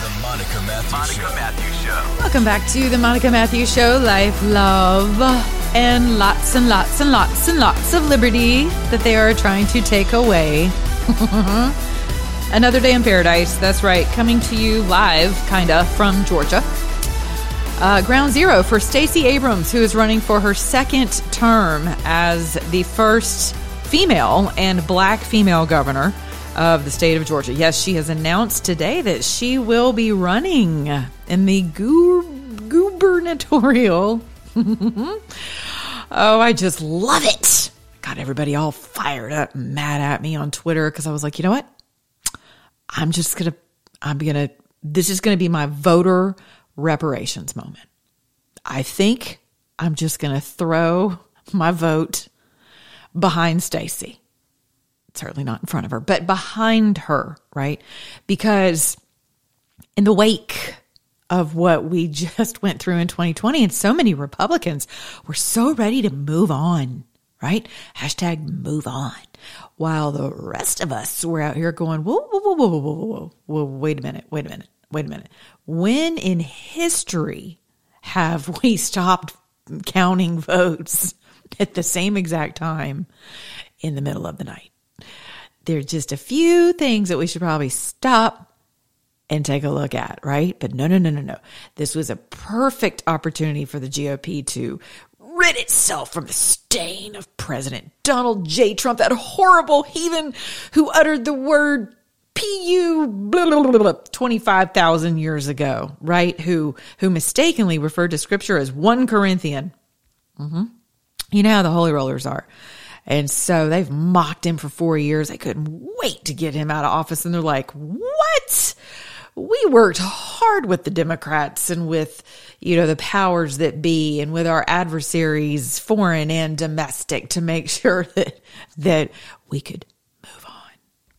The Monica Matthews Show. Welcome back to the Monica Matthews Show. Life, love, and lots and lots and lots and lots of liberty that they are trying to take away. Another day in paradise. That's right. Coming to you live, kinda, from Georgia. Uh, ground zero for Stacey Abrams, who is running for her second term as the first female and black female governor of the state of Georgia. Yes, she has announced today that she will be running in the gu- gubernatorial. oh, I just love it. Got everybody all fired up, mad at me on Twitter because I was like, you know what? I'm just gonna, I'm gonna, this is gonna be my voter reparations moment. I think I'm just gonna throw my vote behind Stacey certainly not in front of her, but behind her, right? Because in the wake of what we just went through in 2020, and so many Republicans were so ready to move on, right? Hashtag move on. While the rest of us were out here going, whoa, whoa, whoa, whoa, whoa, whoa, whoa, wait a minute, wait a minute, wait a minute. When in history have we stopped counting votes at the same exact time in the middle of the night? There's just a few things that we should probably stop and take a look at, right? But no, no, no, no, no. This was a perfect opportunity for the GOP to rid itself from the stain of President Donald J. Trump, that horrible heathen who uttered the word PU blah, blah, blah, blah, 25,000 years ago, right? Who, who mistakenly referred to scripture as one Corinthian. Mm-hmm. You know how the holy rollers are. And so they've mocked him for four years. They couldn't wait to get him out of office. And they're like, what? We worked hard with the Democrats and with, you know, the powers that be and with our adversaries, foreign and domestic, to make sure that, that we could move on.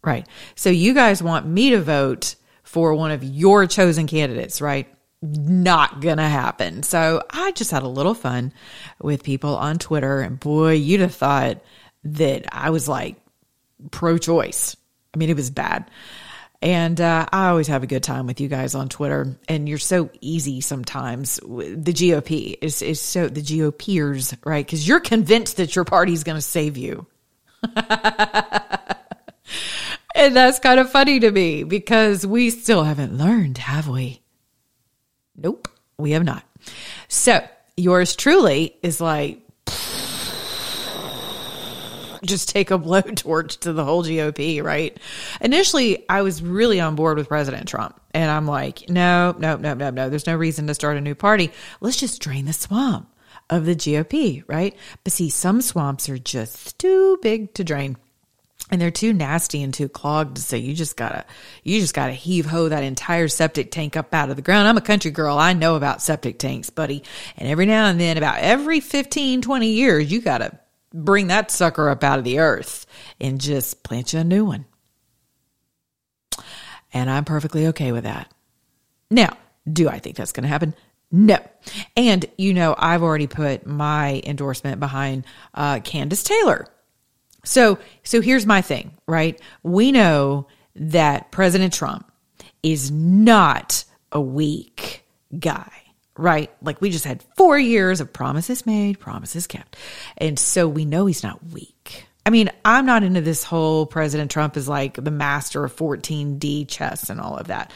Right. So you guys want me to vote for one of your chosen candidates, right? Not gonna happen. So I just had a little fun with people on Twitter, and boy, you'd have thought that I was like pro choice. I mean, it was bad. And uh, I always have a good time with you guys on Twitter, and you're so easy sometimes. The GOP is is so the GOPers, right? Because you're convinced that your party's going to save you. and that's kind of funny to me because we still haven't learned, have we? Nope, we have not. So yours truly is like, just take a blowtorch to the whole GOP, right? Initially, I was really on board with President Trump. And I'm like, no, no, no, no, no. There's no reason to start a new party. Let's just drain the swamp of the GOP, right? But see, some swamps are just too big to drain and they're too nasty and too clogged so you just gotta you just gotta heave ho that entire septic tank up out of the ground. I'm a country girl. I know about septic tanks buddy. And every now and then about every 15 20 years you gotta bring that sucker up out of the earth and just plant you a new one. And i'm perfectly okay with that. Now do i think that's gonna happen? No. And, you know, I've already put my endorsement behind uh, Kandiss Taylor. So, so here's my thing, right? We know that President Trump is not a weak guy, right? Like we just had four years of promises made, promises kept. And so we know he's not weak. I mean, I'm not into this whole President Trump is like the master of 14D chess and all of that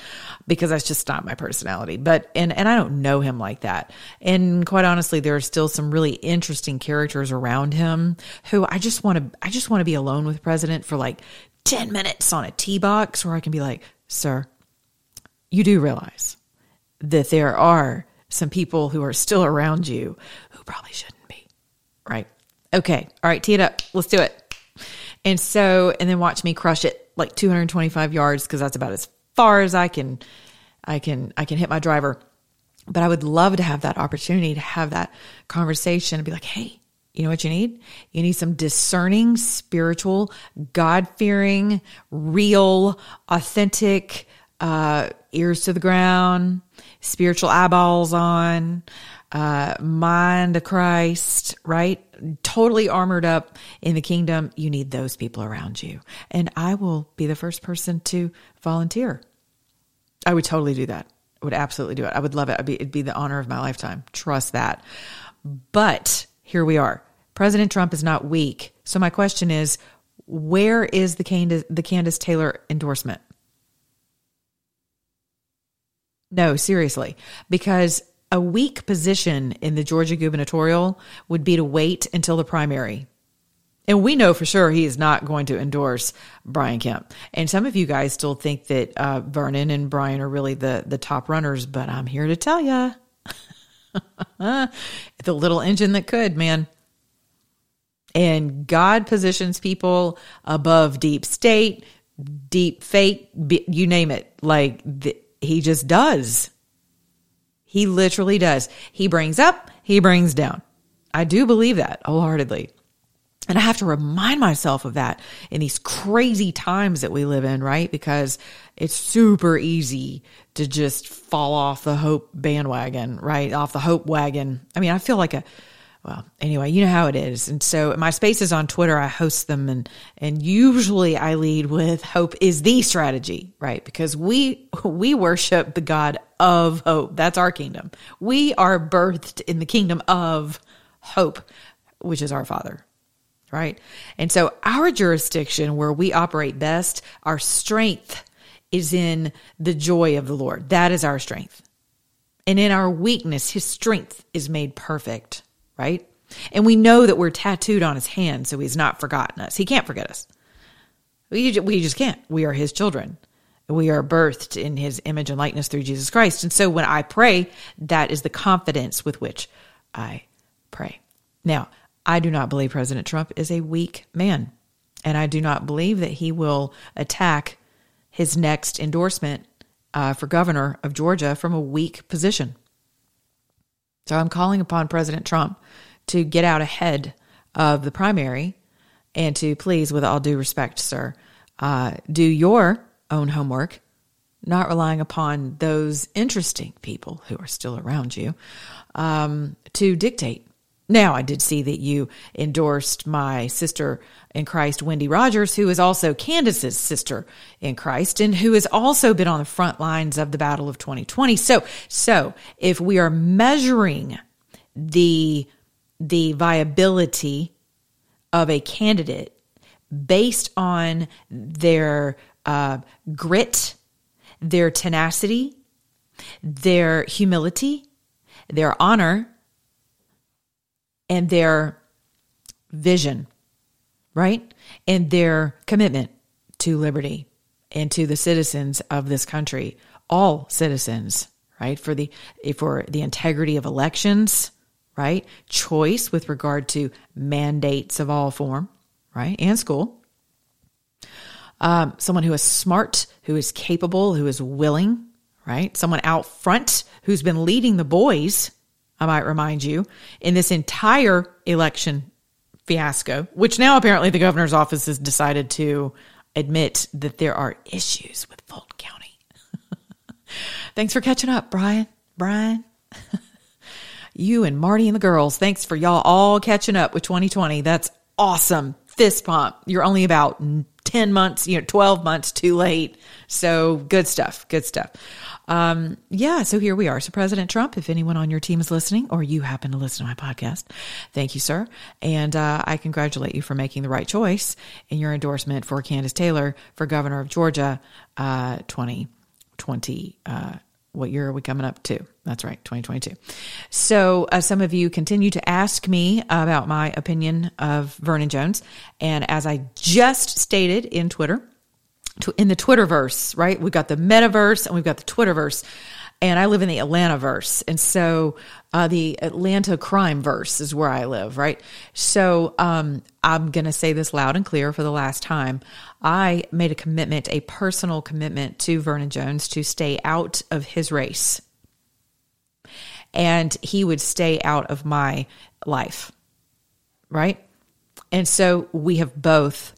because that's just not my personality. But, and, and I don't know him like that. And quite honestly, there are still some really interesting characters around him who I just want to, I just want to be alone with President for like 10 minutes on a box where I can be like, sir, you do realize that there are some people who are still around you who probably shouldn't be, right? Okay. All right. Tee it up. Let's do it. And so, and then watch me crush it like 225 yards because that's about as far as I can, I can, I can hit my driver. But I would love to have that opportunity to have that conversation and be like, hey, you know what you need? You need some discerning, spiritual, God fearing, real, authentic, uh, ears to the ground, spiritual eyeballs on, uh, mind of Christ, right? Totally armored up in the kingdom. You need those people around you. And I will be the first person to volunteer. I would totally do that. I would absolutely do it. I would love it. Be, it'd be the honor of my lifetime. Trust that. But here we are. President Trump is not weak. So my question is, where is the Kandiss, the Kandiss Taylor endorsement? No, seriously, because a weak position in the Georgia gubernatorial would be to wait until the primary. And we know for sure he is not going to endorse Brian Kemp. And some of you guys still think that uh, Vernon and Brian are really the the top runners, but I'm here to tell you, the little engine that could, man. And God positions people above deep state, deep fake, you name it. Like the, he just does. He literally does. He brings up, he brings down. I do believe that wholeheartedly. And I have to remind myself of that in these crazy times that we live in, right? Because it's super easy to just fall off the hope bandwagon, right? Off the hope wagon. I mean, I feel like a, well, anyway, you know how it is. And so my spaces on Twitter, I host them and, and usually I lead with hope is the strategy, right? Because we, we worship the God of hope. That's our kingdom. We are birthed in the kingdom of hope, which is our Father, right? And so our jurisdiction where we operate best, our strength is in the joy of the Lord. That is our strength. And in our weakness, his strength is made perfect right? And we know that we're tattooed on his hand, so he's not forgotten us. He can't forget us. We, we just can't. We are his children. We are birthed in his image and likeness through Jesus Christ. And so when I pray, that is the confidence with which I pray. Now, I do not believe President Trump is a weak man. And I do not believe that he will attack his next endorsement uh, for governor of Georgia from a weak position. So I'm calling upon President Trump to get out ahead of the primary and to please, with all due respect, sir, uh, do your own homework, not relying upon those interesting people who are still around you um, to dictate. Now, I did see that you endorsed my sister in Christ, Wendy Rogers, who is also Kandiss's sister in Christ and who has also been on the front lines of the battle of 2020. So, so if we are measuring the, the viability of a candidate based on their uh, grit, their tenacity, their humility, their honor, and their vision, right? And their commitment to liberty and to the citizens of this country, all citizens, right? For the for the integrity of elections, right? Choice with regard to mandates of all form, right? And school. Um, someone who is smart, who is capable, who is willing, right? Someone out front who's been leading the boys I might remind you, in this entire election fiasco, which now apparently the governor's office has decided to admit that there are issues with Fulton County. thanks for catching up, Brian. Brian. you and Marty and the girls, thanks for y'all all catching up with 2020. That's awesome. Fist pump. You're only about 10 months, you know, 12 months too late. So good stuff. Good stuff. Um, yeah, so here we are. So President Trump, if anyone on your team is listening or you happen to listen to my podcast, thank you, sir. And uh, I congratulate you for making the right choice in your endorsement for Kandiss Taylor for governor of Georgia uh, 2020. Uh, what year are we coming up to? That's right, 2022. So, uh, some of you continue to ask me about my opinion of Vernon Jones. And as I just stated in Twitter, in the Twitterverse, right? We've got the metaverse and we've got the Twitterverse. And I live in the Atlanta verse. And so uh, the Atlanta crime verse is where I live, right? So um, I'm going to say this loud and clear for the last time. I made a commitment, a personal commitment to Vernon Jones to stay out of his race. and he would stay out of my life. Right. And so we have both,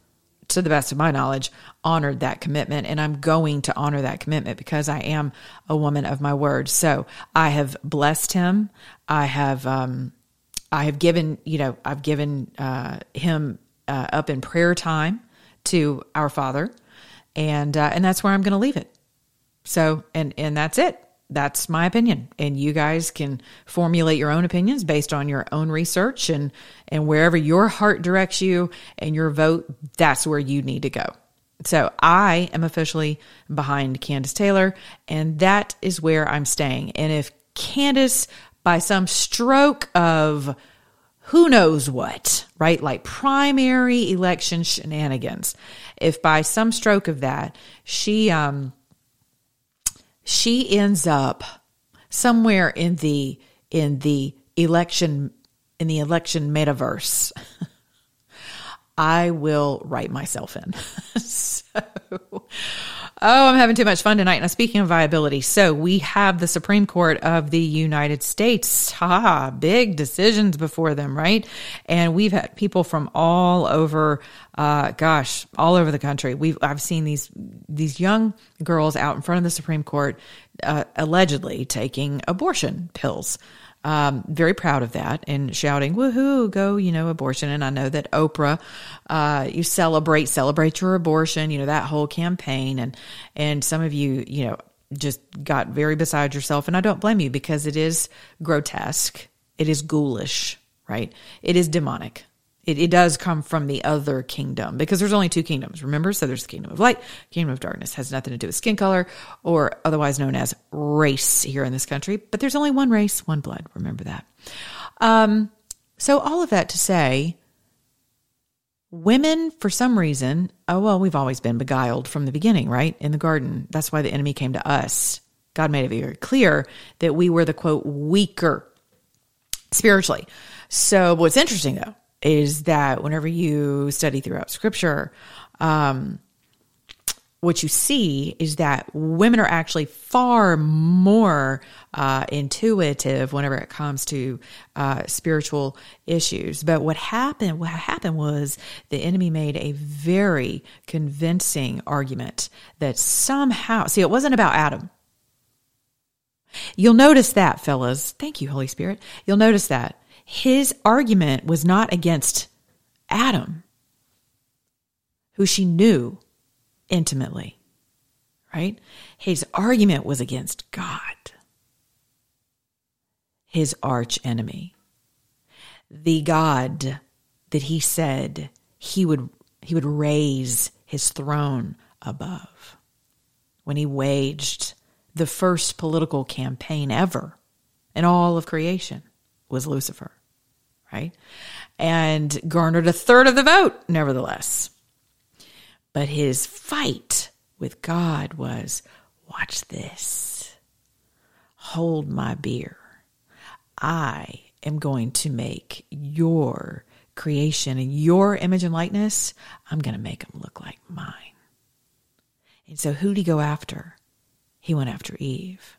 to the best of my knowledge, honored that commitment. And I'm going to honor that commitment because I am a woman of my word. So I have blessed him. I have, um, I have given, you know, I've given uh, him uh, up in prayer time to our Father, and uh, and that's where I'm going to leave it. So, and and that's it. That's my opinion, and you guys can formulate your own opinions based on your own research and and wherever your heart directs you and your vote. That's where you need to go. So I am officially behind Kandiss Taylor, and that is where I'm staying. And if Kandiss, by some stroke of who knows what, right? Like primary election shenanigans. If by some stroke of that, she um she ends up somewhere in the in the election in the election metaverse. I will write myself in. so Oh, I'm having too much fun tonight. Now, speaking of viability, so we have the Supreme Court of the United States. Ha, big decisions before them, right? And we've had people from all over, uh, gosh, all over the country. We've I've seen these these young girls out in front of the Supreme Court, uh, allegedly taking abortion pills. Um, very proud of that and shouting, woohoo, go, you know, abortion. And I know that Oprah, uh, you celebrate, celebrate your abortion, you know, that whole campaign. And, and some of you, you know, just got very beside yourself. And I don't blame you because it is grotesque. It is ghoulish, right? It is demonic. It, it does come from the other kingdom because there's only two kingdoms, remember? So there's the kingdom of light, kingdom of darkness has nothing to do with skin color or otherwise known as race here in this country. But there's only one race, one blood. Remember that. Um, so all of that to say, women, for some reason, oh, well, we've always been beguiled from the beginning, right? In the garden. That's why the enemy came to us. God made it very clear that we were the quote, weaker spiritually. So what's interesting though, is that whenever you study throughout scripture, um, what you see is that women are actually far more uh, intuitive whenever it comes to uh, spiritual issues. But what happened? What happened was the enemy made a very convincing argument that somehow, see, it wasn't about Adam. You'll notice that, fellas. Thank you, Holy Spirit. You'll notice that his argument was not against Adam, who she knew intimately, right? His argument was against God, his arch enemy, the God that he said he would he would raise his throne above. When he waged the first political campaign ever in all of creation was Lucifer right? And garnered a third of the vote, nevertheless. But his fight with God was watch this, hold my beer. I am going to make your creation and your image and likeness, I'm going to make them look like mine. And so, who did he go after? He went after Eve,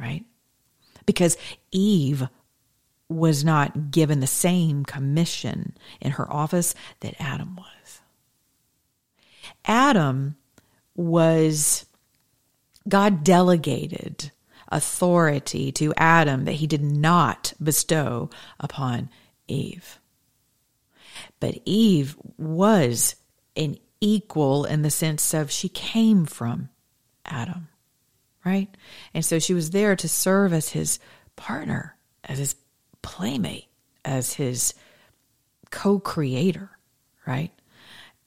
right? Because Eve was not given the same commission in her office that Adam was. Adam was, God delegated authority to Adam that he did not bestow upon Eve. But Eve was an equal in the sense of she came from Adam, right? And so she was there to serve as his partner, as his playmate, as his co creator, right?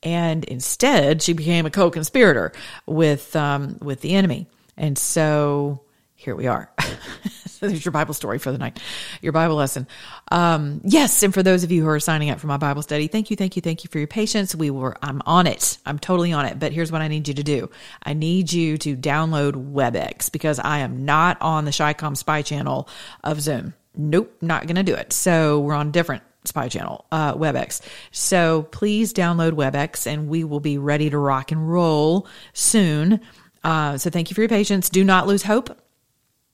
And instead, she became a co conspirator with, um, with the enemy. And so here we are. There's your Bible story for the night, your Bible lesson. Um, yes, and for those of you who are signing up for my Bible study, thank you, thank you, thank you for your patience. We were, I'm on it. I'm totally on it. But here's what I need you to do. I need you to download WebEx because I am not on the ChiCom Spy channel of Zoom nope, not going to do it. So we're on different spy channel, uh, WebEx. So please download WebEx and we will be ready to rock and roll soon. Uh, so thank you for your patience. Do not lose hope.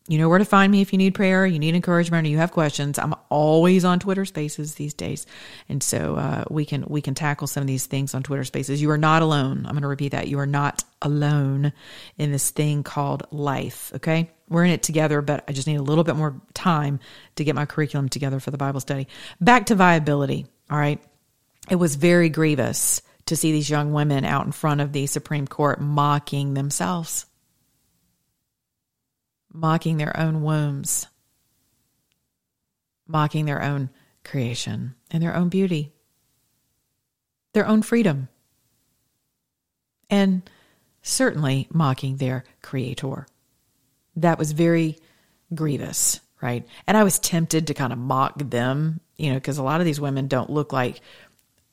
You know where to find me if you need prayer, you need encouragement, or you have questions. I'm always on Twitter Spaces these days, and so uh, we can we can tackle some of these things on Twitter Spaces. You are not alone. I'm going to repeat that. You are not alone in this thing called life. Okay, we're in it together, but I just need a little bit more time to get my curriculum together for the Bible study. Back to viability. All right, it was very grievous to see these young women out in front of the Supreme Court mocking themselves mocking their own wombs, mocking their own creation and their own beauty, their own freedom, and certainly mocking their creator. That was very grievous, right? And I was tempted to kind of mock them, you know, because a lot of these women don't look like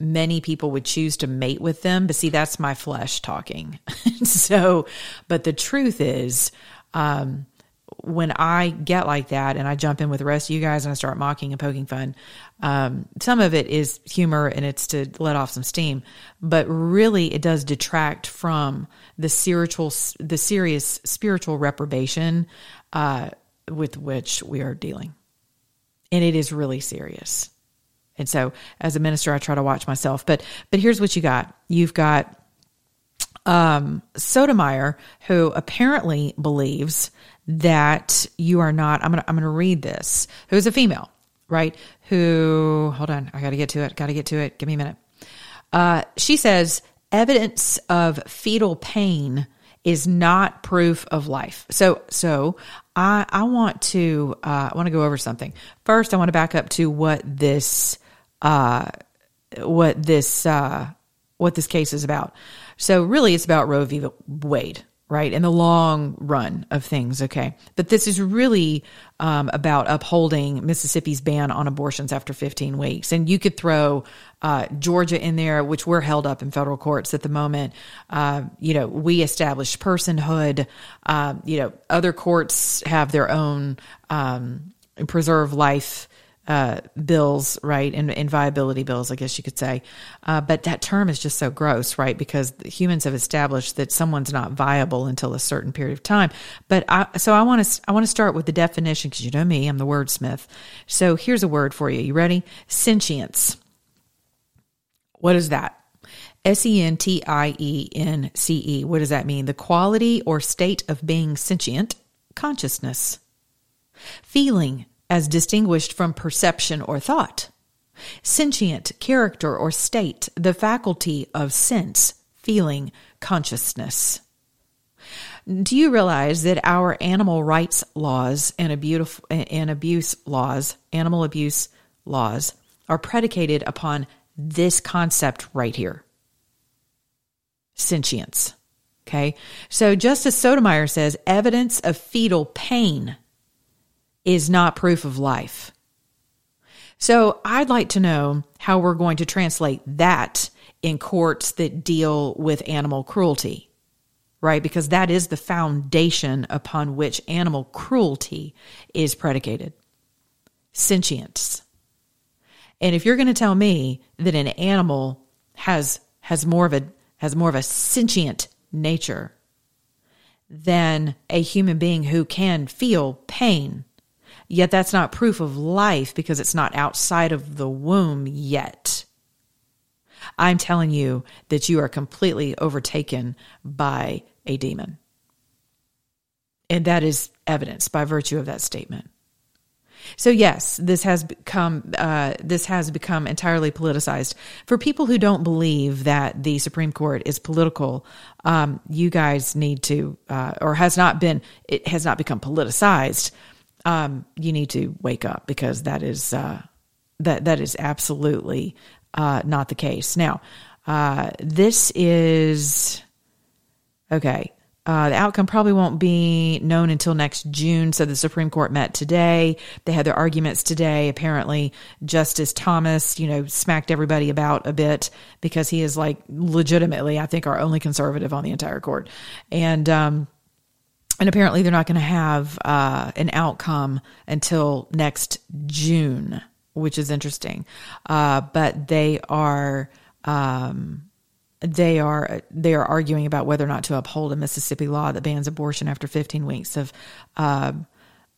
many people would choose to mate with them. But see, that's my flesh talking. so, but the truth is, um, when I get like that and I jump in with the rest of you guys and I start mocking and poking fun, um, some of it is humor and it's to let off some steam, but really it does detract from the spiritual, the serious spiritual reprobation uh, with which we are dealing, and it is really serious. And so, as a minister, I try to watch myself. But but here's what you got: you've got um, Sotomayor, who apparently believes that you are not. I'm gonna I'm gonna read this. Who's a female, right? Who? Hold on, I got to get to it. Got to get to it. Give me a minute. Uh, she says evidence of fetal pain is not proof of life. So so I I want to uh, I want to go over something. First, I want to back up to what this uh, what this uh, what this case is about. So really, it's about Roe v. Wade, right? In the long run of things, okay. But this is really um, about upholding Mississippi's ban on abortions after 15 weeks. And you could throw uh, Georgia in there, which we're held up in federal courts at the moment. Uh, you know, we established personhood. Uh, you know, other courts have their own um, preserve life uh, bills, right, and, and, viability bills, I guess you could say. Uh, but that term is just so gross, right? Because humans have established that someone's not viable until a certain period of time. But I, so I want to I want to start with the definition because you know me, I'm the wordsmith. So here's a word for you. You ready? Sentience. What is that? S E N T I E N C E. What does that mean? The quality or state of being sentient, consciousness, feeling, as distinguished from perception or thought. Sentient character or state, the faculty of sense, feeling, consciousness. Do you realize that our animal rights laws and abuse, and abuse laws, animal abuse laws, are predicated upon this concept right here sentience. Okay. So Justice Sotomayor says evidence of fetal pain is not proof of life. So I'd like to know how we're going to translate that in courts that deal with animal cruelty, right? Because that is the foundation upon which animal cruelty is predicated sentience. And if you're going to tell me that an animal has has more of a has more of a sentient nature than a human being who can feel pain Yet that's not proof of life because it's not outside of the womb yet. I'm telling you that you are completely overtaken by a demon. And that is evidence by virtue of that statement. So yes, this has become uh, this has become entirely politicized. For people who don't believe that the Supreme Court is political, um, you guys need to, uh, or has not been, it has not become politicized um, you need to wake up because that is uh, that that is absolutely uh, not the case. Now, uh, this is okay. Uh, the outcome probably won't be known until next June. So the Supreme Court met today. They had their arguments today. Apparently, Justice Thomas, you know, smacked everybody about a bit because he is like legitimately, I think, our only conservative on the entire court. And um, and apparently they're not going to have uh, an outcome until next June, which is interesting. Uh, but they are um, they are they are arguing about whether or not to uphold a Mississippi law that bans abortion after 15 weeks of uh,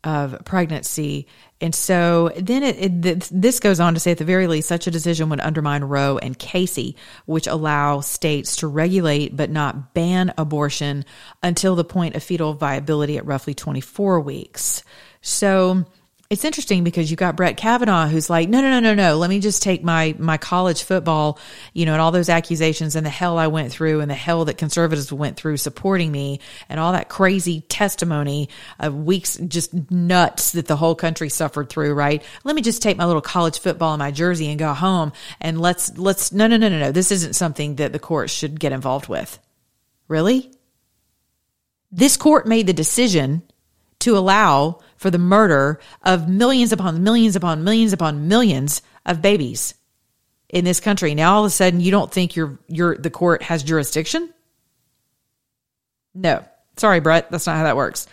of pregnancy. And so then it, it, this goes on to say, at the very least, such a decision would undermine Roe and Casey, which allow states to regulate but not ban abortion until the point of fetal viability at roughly 24 weeks. So it's interesting because you've got Brett Kavanaugh who's like, no, no, no, no, no. Let me just take my my college football, you know, and all those accusations and the hell I went through and the hell that conservatives went through supporting me and all that crazy testimony of weeks just nuts that the whole country suffered through, right? Let me just take my little college football and my jersey and go home and let's let's no no no no no. This isn't something that the court should get involved with. Really? This court made the decision to allow for the murder of millions upon millions upon millions upon millions of babies in this country. Now all of a sudden you don't think your your the court has jurisdiction? No. Sorry, Brett, that's not how that works.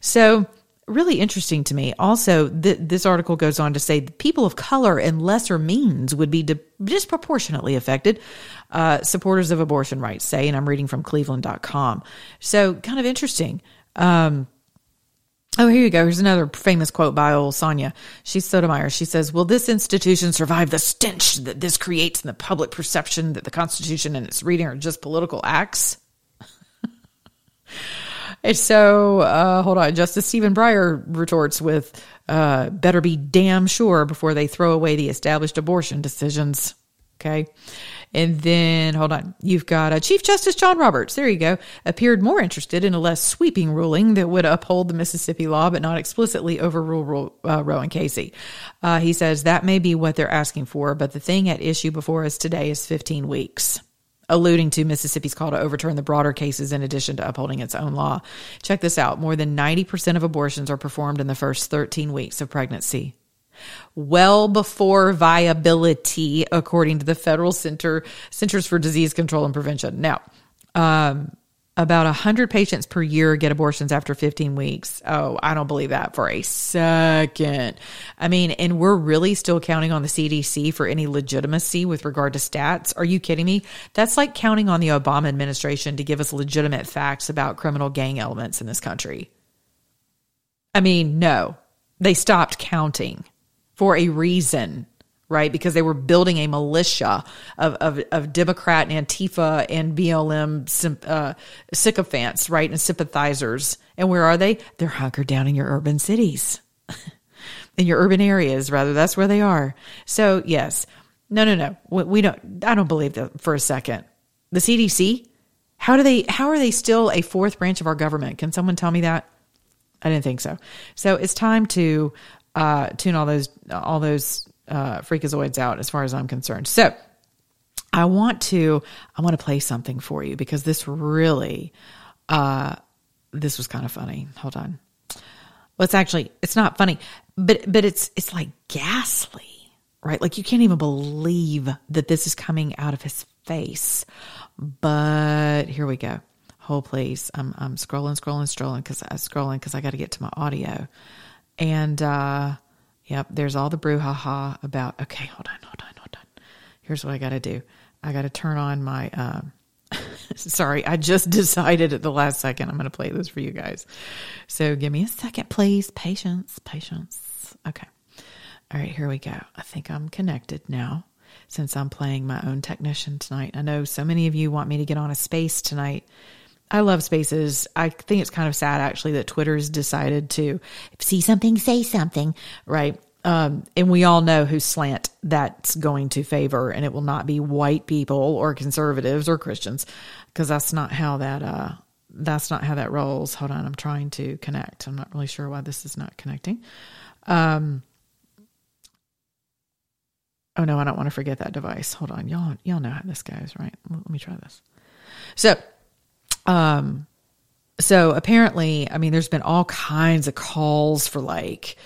So really interesting to me. Also, th- this article goes on to say people of color and lesser means would be di- disproportionately affected. Uh, supporters of abortion rights say, and I'm reading from cleveland.com. So kind of interesting. Um, Oh, here you go. Here's another famous quote by old Sonia. She's Sotomayor. She says, Will this institution survive the stench that this creates in the public perception that the Constitution and its reading are just political acts? and so, uh, hold on. Justice Stephen Breyer retorts with, uh, better be damn sure before they throw away the established abortion decisions. Okay. And then, hold on, you've got uh, Chief Justice John Roberts, there you go, appeared more interested in a less sweeping ruling that would uphold the Mississippi law but not explicitly overrule uh, Roe and Casey. Uh, he says that may be what they're asking for, but the thing at issue before us today is 15 weeks alluding to Mississippi's call to overturn the broader cases in addition to upholding its own law. Check this out more than 90% of abortions are performed in the first 13 weeks of pregnancy well before viability, according to the Federal Center Centers for Disease Control and Prevention. Now, um, about 100 patients per year get abortions after 15 weeks. Oh, I don't believe that for a second. I mean, and we're really still counting on the CDC for any legitimacy with regard to stats. Are you kidding me? That's like counting on the Obama administration to give us legitimate facts about criminal gang elements in this country. I mean, no, they stopped counting for a reason, right? Because they were building a militia of, of, of Democrat and Antifa and BLM uh, sycophants, right? And sympathizers. And where are they? They're hunkered down in your urban cities, in your urban areas, rather. That's where they are. So, yes. No, no, no. We, we don't, I don't believe that for a second. The CDC, how do they, how are they still a fourth branch of our government? Can someone tell me that? I didn't think so. So it's time to uh, tune all those all those uh, freakazoids out as far as I'm concerned. So I want to I want to play something for you because this really uh, this was kind of funny. Hold on. Well, it's actually it's not funny, but but it's it's like ghastly, right? Like you can't even believe that this is coming out of his face. But here we go. Hold please. I'm I'm scrolling, scrolling, scrolling because I am scrolling because I got to get to my audio. And uh, yep, there's all the brouhaha about, okay, hold on, hold on, hold on. Here's what I got to do I got to turn on my. Um, sorry, I just decided at the last second I'm going to play this for you guys. So give me a second, please. Patience, patience. Okay. All right, here we go. I think I'm connected now since I'm playing my own technician tonight. I know so many of you want me to get on a space tonight I love spaces. I think it's kind of sad actually that Twitter's decided to see something, say something, right? Um, and we all know whose slant that's going to favor, and it will not be white people or conservatives or Christians, because that's not how that uh, that's not how that rolls. Hold on, I'm trying to connect. I'm not really sure why this is not connecting. Um, oh no, I don't want to forget that device. Hold on, y'all y'all know how this goes, right? Let me try this. So um, so apparently, I mean, there's been all kinds of calls for like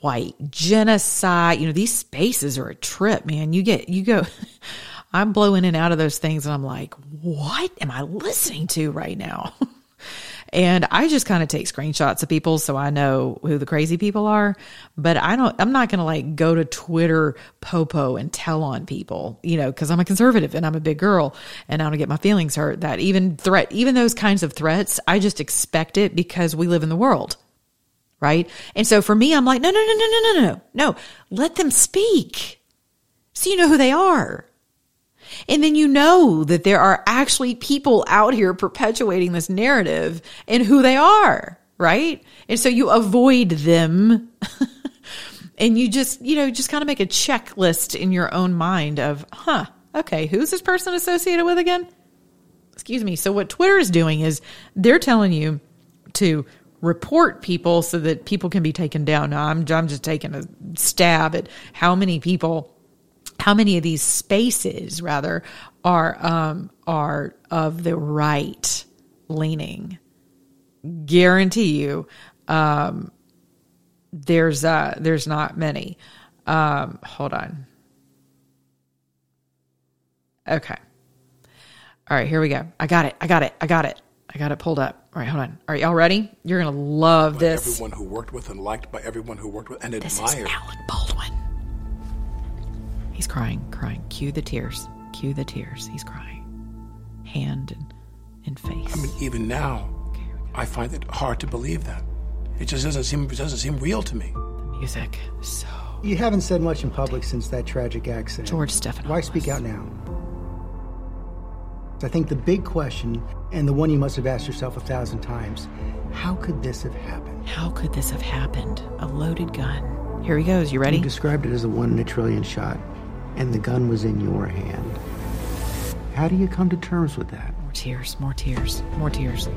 white genocide. You know, these spaces are a trip, man. You get, you go, I'm blowing in and out of those things and I'm like, what am I listening to right now? And I just kind of take screenshots of people so I know who the crazy people are. But I don't, I'm not going to like go to Twitter popo and tell on people, you know, because I'm a conservative and I'm a big girl and I don't get my feelings hurt. That even threat, even those kinds of threats, I just expect it because we live in the world right? And so for me, I'm like, no, no, no, no, no, no, no, no. Let them speak. So you know who they are. And then you know that there are actually people out here perpetuating this narrative and who they are, right? And so you avoid them and you just, you know, just kind of make a checklist in your own mind of, huh, okay, who's this person associated with again? Excuse me. So what Twitter is doing is they're telling you to report people so that people can be taken down. Now I'm, I'm just taking a stab at how many people how many of these spaces rather are um, are of the right leaning. Guarantee you um, there's uh there's not many. Um, hold on. Okay. All right here we go. I got it. I got it. I got it. I got it pulled up. All right hold on. Right y'all ready? You're gonna love by this. everyone who worked with and liked by everyone who worked with and this is admired. Alec Baldwin. He's crying, crying. Cue the tears. Cue the tears. He's crying. Hand and, and face. I mean, even now, I find it hard to believe that. It just doesn't seem it doesn't seem real to me. the music. So You haven't said much in public since that tragic accident. George Stephanopoulos. Why speak out now? I think the big question, and the one you must have asked yourself a thousand times, how could this have happened? how could this have happened? A loaded gun. Here he goes. You ready? You described it as a one in a trillion shot, and the gun was in your hand. How do you come to terms with that? More tears. More tears. More tears.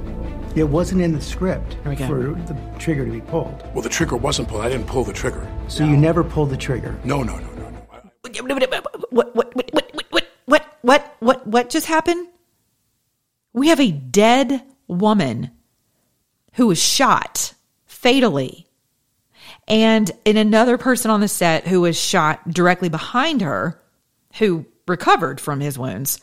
It wasn't in the script for the trigger to be pulled. Well, the trigger wasn't pulled. I didn't pull the trigger. So you never pulled the trigger. No, no, no, no, no. What? What? What? What? What? What? What? What? What? What just happened? We have a dead woman who was shot fatally, and in another person on the set who was shot directly behind her, who recovered from his wounds.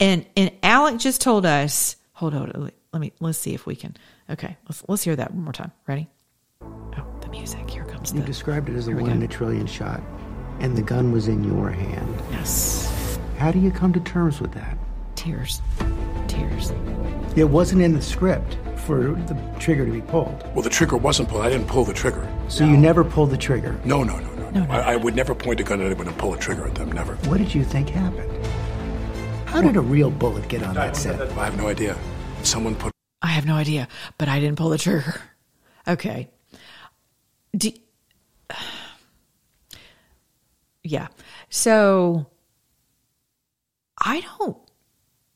And and Alec just told us, hold on, let me let's see if we can. Okay, let's let's hear that one more time. Ready? Oh, the music. Here comes You the described it as a one in a trillion shot, and the gun was in your hand. yes. How do you come to terms with that? Tears. Tears. It wasn't in the script for the trigger to be pulled. Well, the trigger wasn't pulled. I didn't pull the trigger. So you never pulled the trigger. No, no, no, no. no. I, I would never point a gun at anyone and pull a trigger at them. Never. What did you think happened? How did a real bullet get on that set? I have no idea. Someone put I have no idea, but I didn't pull the trigger. Okay. Do, yeah. So I don't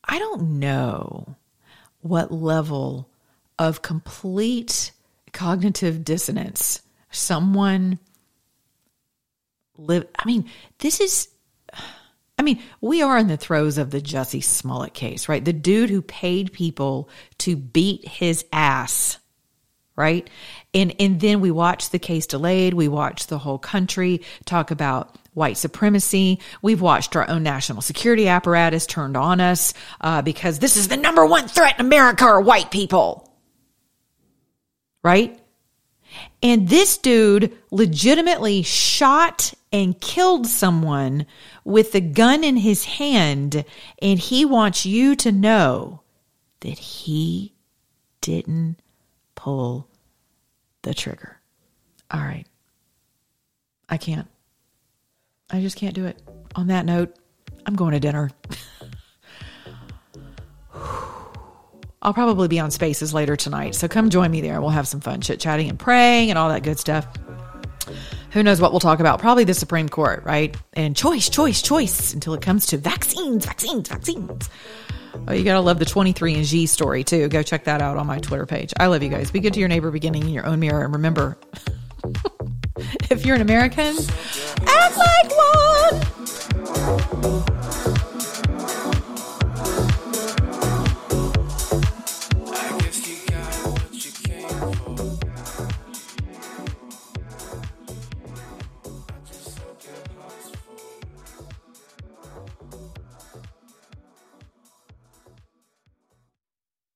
I don't know what level of complete cognitive dissonance someone live I mean, this is I mean, we are in the throes of the Jussie Smollett case, right? The dude who paid people to beat his ass, right? And and then we watch the case delayed. We watch the whole country talk about white supremacy. We've watched our own national security apparatus turned on us uh, because this is the number one threat in America are white people, right? And this dude legitimately shot and killed someone with the gun in his hand. And he wants you to know that he didn't pull the trigger. All right. I can't. I just can't do it. On that note, I'm going to dinner. I'll probably be on spaces later tonight. So come join me there. We'll have some fun chit chatting and praying and all that good stuff. Who knows what we'll talk about? Probably the Supreme Court, right? And choice, choice, choice until it comes to vaccines, vaccines, vaccines. Oh, you gotta love the 23andG story too. Go check that out on my Twitter page. I love you guys. Be good to your neighbor, beginning in your own mirror. And remember, if you're an American, act like one.